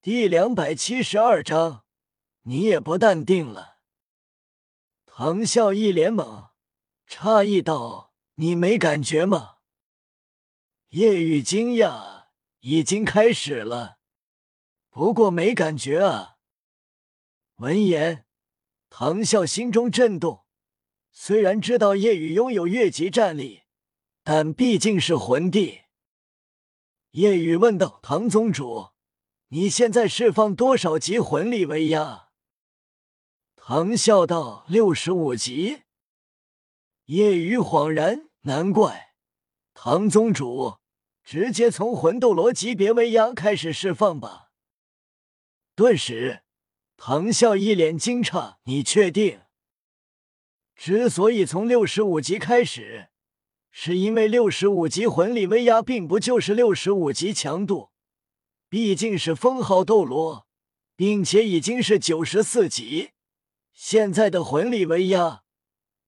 第两百七十二章，你也不淡定了。唐啸一脸懵，诧异道：“你没感觉吗？”叶雨惊讶：“已经开始了，不过没感觉啊。”闻言，唐啸心中震动。虽然知道叶雨拥有越级战力，但毕竟是魂帝。叶雨问道：“唐宗主。”你现在释放多少级魂力威压？唐笑道：“六十五级。”叶雨恍然，难怪唐宗主直接从魂斗罗级别威压开始释放吧。顿时，唐笑一脸惊诧：“你确定？”之所以从六十五级开始，是因为六十五级魂力威压并不就是六十五级强度。毕竟是封号斗罗，并且已经是九十四级，现在的魂力威压，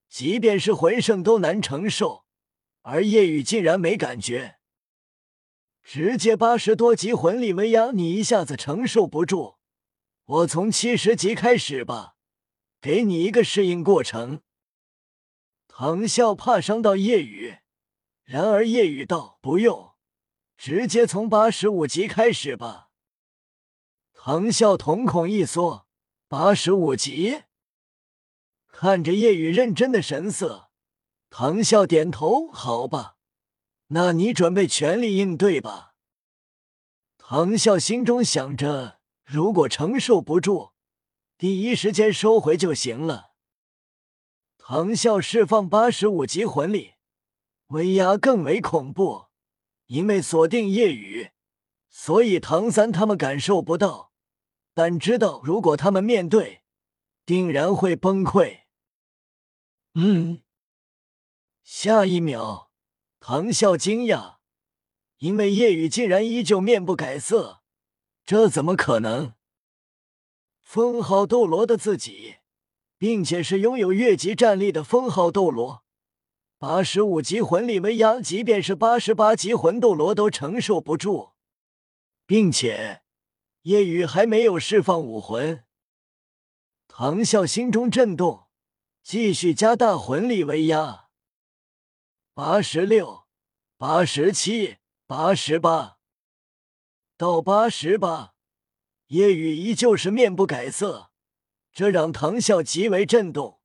即便是魂圣都难承受。而叶雨竟然没感觉，直接八十多级魂力威压，你一下子承受不住。我从七十级开始吧，给你一个适应过程。唐啸怕伤到叶雨，然而叶雨道不用。直接从八十五级开始吧。唐啸瞳孔一缩，八十五级。看着叶雨认真的神色，唐啸点头：“好吧，那你准备全力应对吧。”唐啸心中想着，如果承受不住，第一时间收回就行了。唐啸释放八十五级魂力，威压更为恐怖。因为锁定夜雨，所以唐三他们感受不到，但知道如果他们面对，定然会崩溃。嗯，下一秒，唐啸惊讶，因为夜雨竟然依旧面不改色，这怎么可能？封号斗罗的自己，并且是拥有越级战力的封号斗罗。八十五级魂力威压，即便是八十八级魂斗罗都承受不住，并且夜雨还没有释放武魂。唐啸心中震动，继续加大魂力威压。八十六、八十七、八十八，到八十八，夜雨依旧是面不改色，这让唐啸极为震动。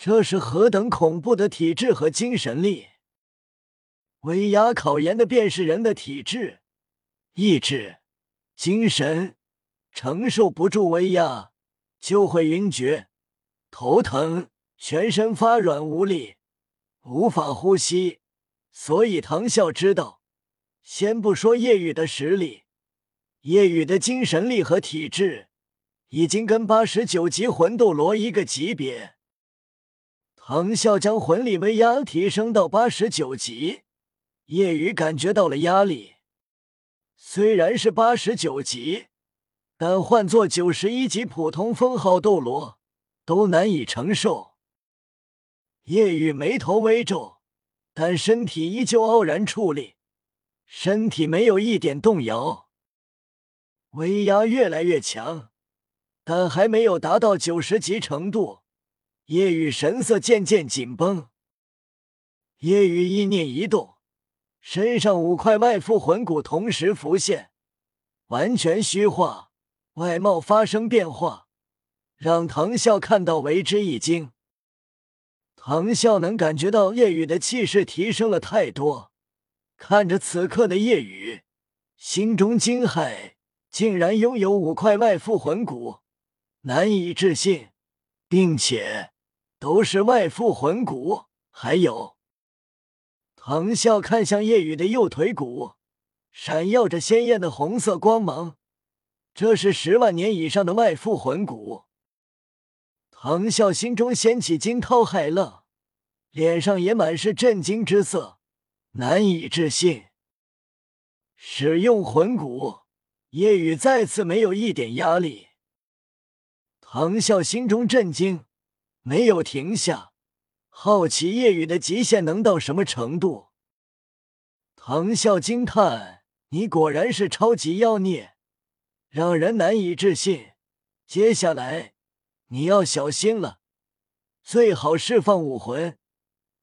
这是何等恐怖的体质和精神力！威压考验的便是人的体质、意志、精神，承受不住威压就会晕厥、头疼、全身发软无力、无法呼吸。所以唐啸知道，先不说叶雨的实力，叶雨的精神力和体质已经跟八十九级魂斗罗一个级别。唐啸将魂力威压提升到八十九级，叶雨感觉到了压力。虽然是八十九级，但换做九十一级普通封号斗罗都难以承受。叶雨眉头微皱，但身体依旧傲然矗立，身体没有一点动摇。威压越来越强，但还没有达到九十级程度。夜雨神色渐渐紧绷，夜雨意念一动，身上五块外附魂骨同时浮现，完全虚化，外貌发生变化，让唐啸看到为之一惊。唐啸能感觉到夜雨的气势提升了太多，看着此刻的夜雨，心中惊骇，竟然拥有五块外附魂骨，难以置信，并且。都是外附魂骨，还有唐啸看向叶雨的右腿骨，闪耀着鲜艳的红色光芒。这是十万年以上的外附魂骨。唐啸心中掀起惊涛骇浪，脸上也满是震惊之色，难以置信。使用魂骨，叶雨再次没有一点压力。唐啸心中震惊。没有停下，好奇夜雨的极限能到什么程度？唐啸惊叹：“你果然是超级妖孽，让人难以置信。接下来你要小心了，最好释放武魂，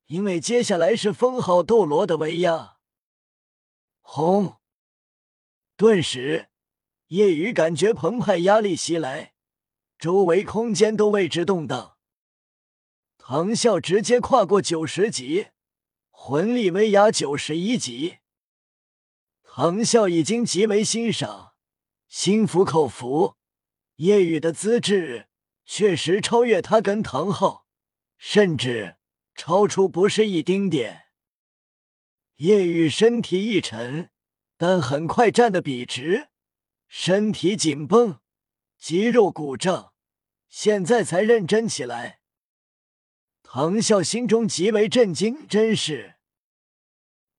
因为接下来是封号斗罗的威压。轰！顿时，夜雨感觉澎湃压力袭来，周围空间都为之动荡。唐啸直接跨过九十级，魂力威压九十一级。唐啸已经极为欣赏，心服口服。夜雨的资质确实超越他跟唐昊，甚至超出不是一丁点。夜雨身体一沉，但很快站得笔直，身体紧绷，肌肉鼓胀，现在才认真起来。唐啸心中极为震惊，真是……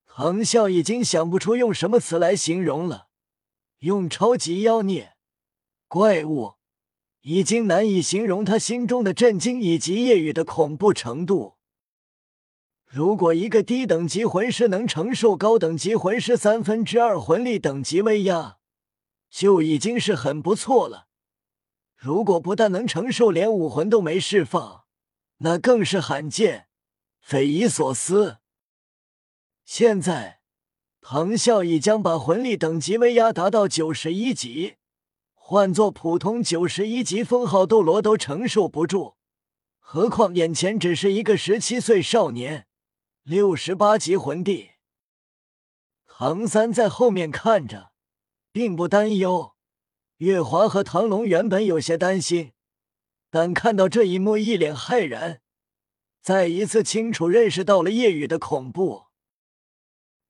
唐啸已经想不出用什么词来形容了，用超级妖孽、怪物，已经难以形容他心中的震惊以及夜雨的恐怖程度。如果一个低等级魂师能承受高等级魂师三分之二魂力等级威压，就已经是很不错了。如果不但能承受，连武魂都没释放。那更是罕见，匪夷所思。现在，唐啸已将把魂力等级威压达到九十一级，换做普通九十一级封号斗罗都承受不住，何况眼前只是一个十七岁少年，六十八级魂帝。唐三在后面看着，并不担忧。月华和唐龙原本有些担心。但看到这一幕，一脸骇然，再一次清楚认识到了夜雨的恐怖。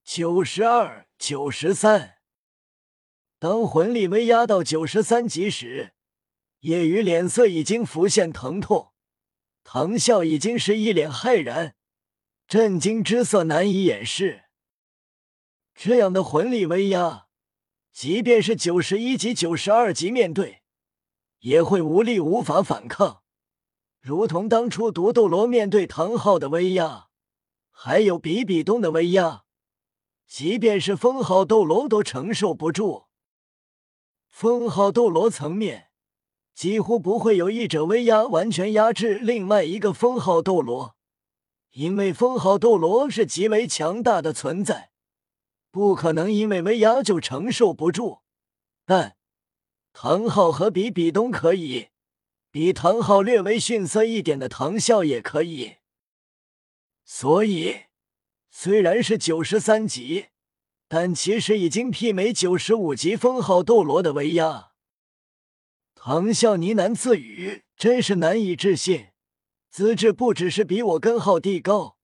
九十二、九十三，当魂力威压到九十三级时，夜雨脸色已经浮现疼痛，唐啸已经是一脸骇然，震惊之色难以掩饰。这样的魂力威压，即便是九十一级、九十二级面对。也会无力无法反抗，如同当初独斗罗面对唐昊的威压，还有比比东的威压，即便是封号斗罗都承受不住。封号斗罗层面，几乎不会有一者威压完全压制另外一个封号斗罗，因为封号斗罗是极为强大的存在，不可能因为威压就承受不住。但唐昊和比比东可以，比唐昊略微逊色一点的唐啸也可以。所以，虽然是九十三级，但其实已经媲美九十五级封号斗罗的威压。唐啸呢喃自语：“真是难以置信，资质不只是比我跟昊帝高，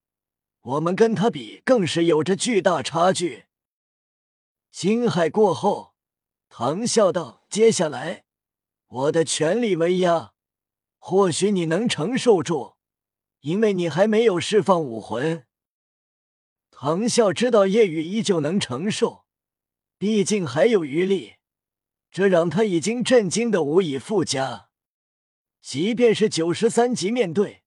我们跟他比更是有着巨大差距。”惊骇过后。唐笑道：“接下来，我的全力威压，或许你能承受住，因为你还没有释放武魂。”唐笑知道叶雨依旧能承受，毕竟还有余力，这让他已经震惊的无以复加。即便是九十三级面对，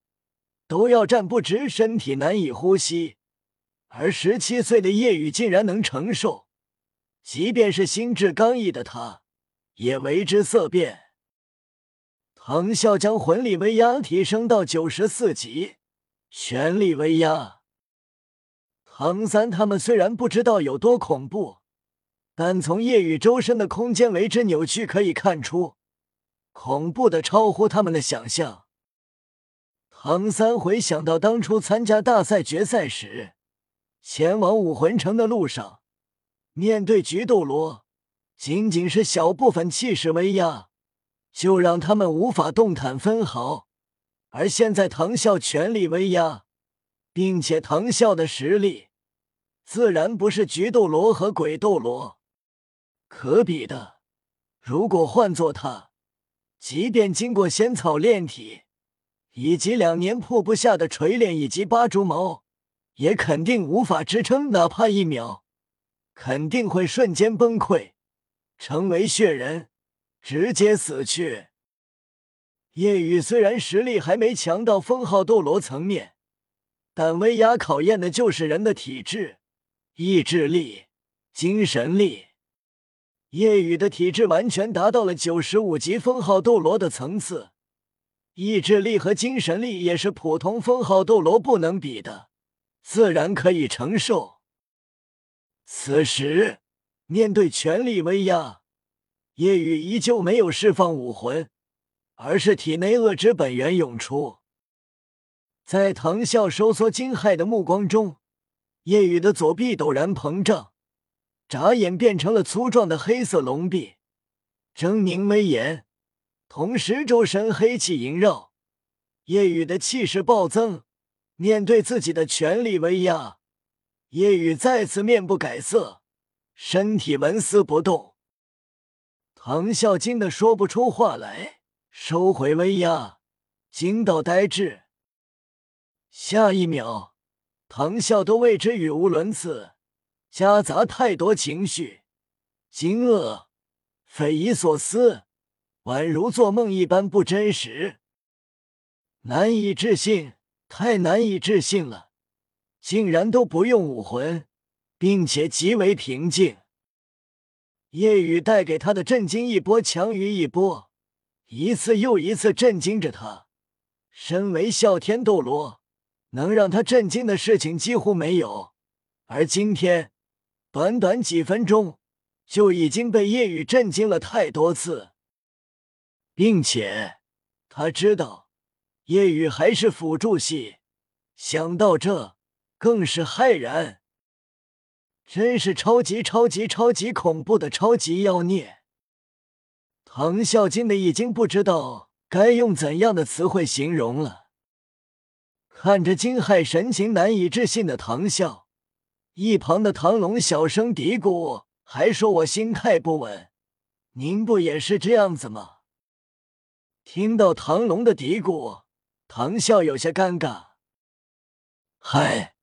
都要站不直，身体难以呼吸，而十七岁的叶雨竟然能承受。即便是心智刚毅的他，也为之色变。唐啸将魂力威压提升到九十四级，全力威压。唐三他们虽然不知道有多恐怖，但从夜雨周身的空间为之扭曲可以看出，恐怖的超乎他们的想象。唐三回想到当初参加大赛决赛时，前往武魂城的路上。面对菊斗罗，仅仅是小部分气势威压，就让他们无法动弹分毫。而现在唐啸全力威压，并且唐啸的实力，自然不是菊斗罗和鬼斗罗可比的。如果换做他，即便经过仙草炼体，以及两年瀑布下的锤炼以及八蛛矛，也肯定无法支撑哪怕一秒。肯定会瞬间崩溃，成为血人，直接死去。夜雨虽然实力还没强到封号斗罗层面，但威压考验的就是人的体质、意志力、精神力。夜雨的体质完全达到了九十五级封号斗罗的层次，意志力和精神力也是普通封号斗罗不能比的，自然可以承受。此时，面对全力威压，夜雨依旧没有释放武魂，而是体内恶之本源涌出。在唐啸收缩惊骇的目光中，夜雨的左臂陡然膨胀。眨眼变成了粗壮的黑色龙臂，狰狞威严，同时周身黑气萦绕，夜雨的气势暴增。面对自己的全力威压，夜雨再次面不改色，身体纹丝不动。唐啸惊得说不出话来，收回威压，惊到呆滞。下一秒，唐啸都为之语无伦次。夹杂太多情绪，惊愕、匪夷所思，宛如做梦一般不真实，难以置信，太难以置信了！竟然都不用武魂，并且极为平静。夜雨带给他的震惊一波强于一波，一次又一次震惊着他。身为啸天斗罗，能让他震惊的事情几乎没有，而今天。短短几分钟，就已经被夜雨震惊了太多次，并且他知道夜雨还是辅助系，想到这更是骇然。真是超级超级超级恐怖的超级妖孽！唐啸惊的已经不知道该用怎样的词汇形容了。看着惊骇神情难以置信的唐啸。一旁的唐龙小声嘀咕，还说我心态不稳。您不也是这样子吗？听到唐龙的嘀咕，唐啸有些尴尬。嗨，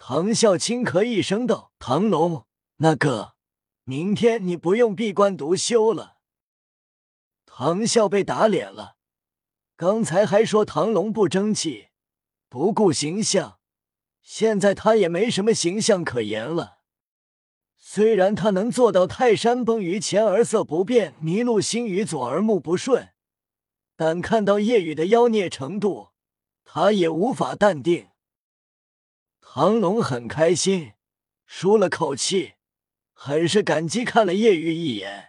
唐啸轻咳一声道：“唐龙，那个，明天你不用闭关独修了。”唐啸被打脸了，刚才还说唐龙不争气，不顾形象。现在他也没什么形象可言了。虽然他能做到泰山崩于前而色不变，麋鹿心于左而目不顺，但看到夜雨的妖孽程度，他也无法淡定。唐龙很开心，舒了口气，很是感激看了叶玉一眼。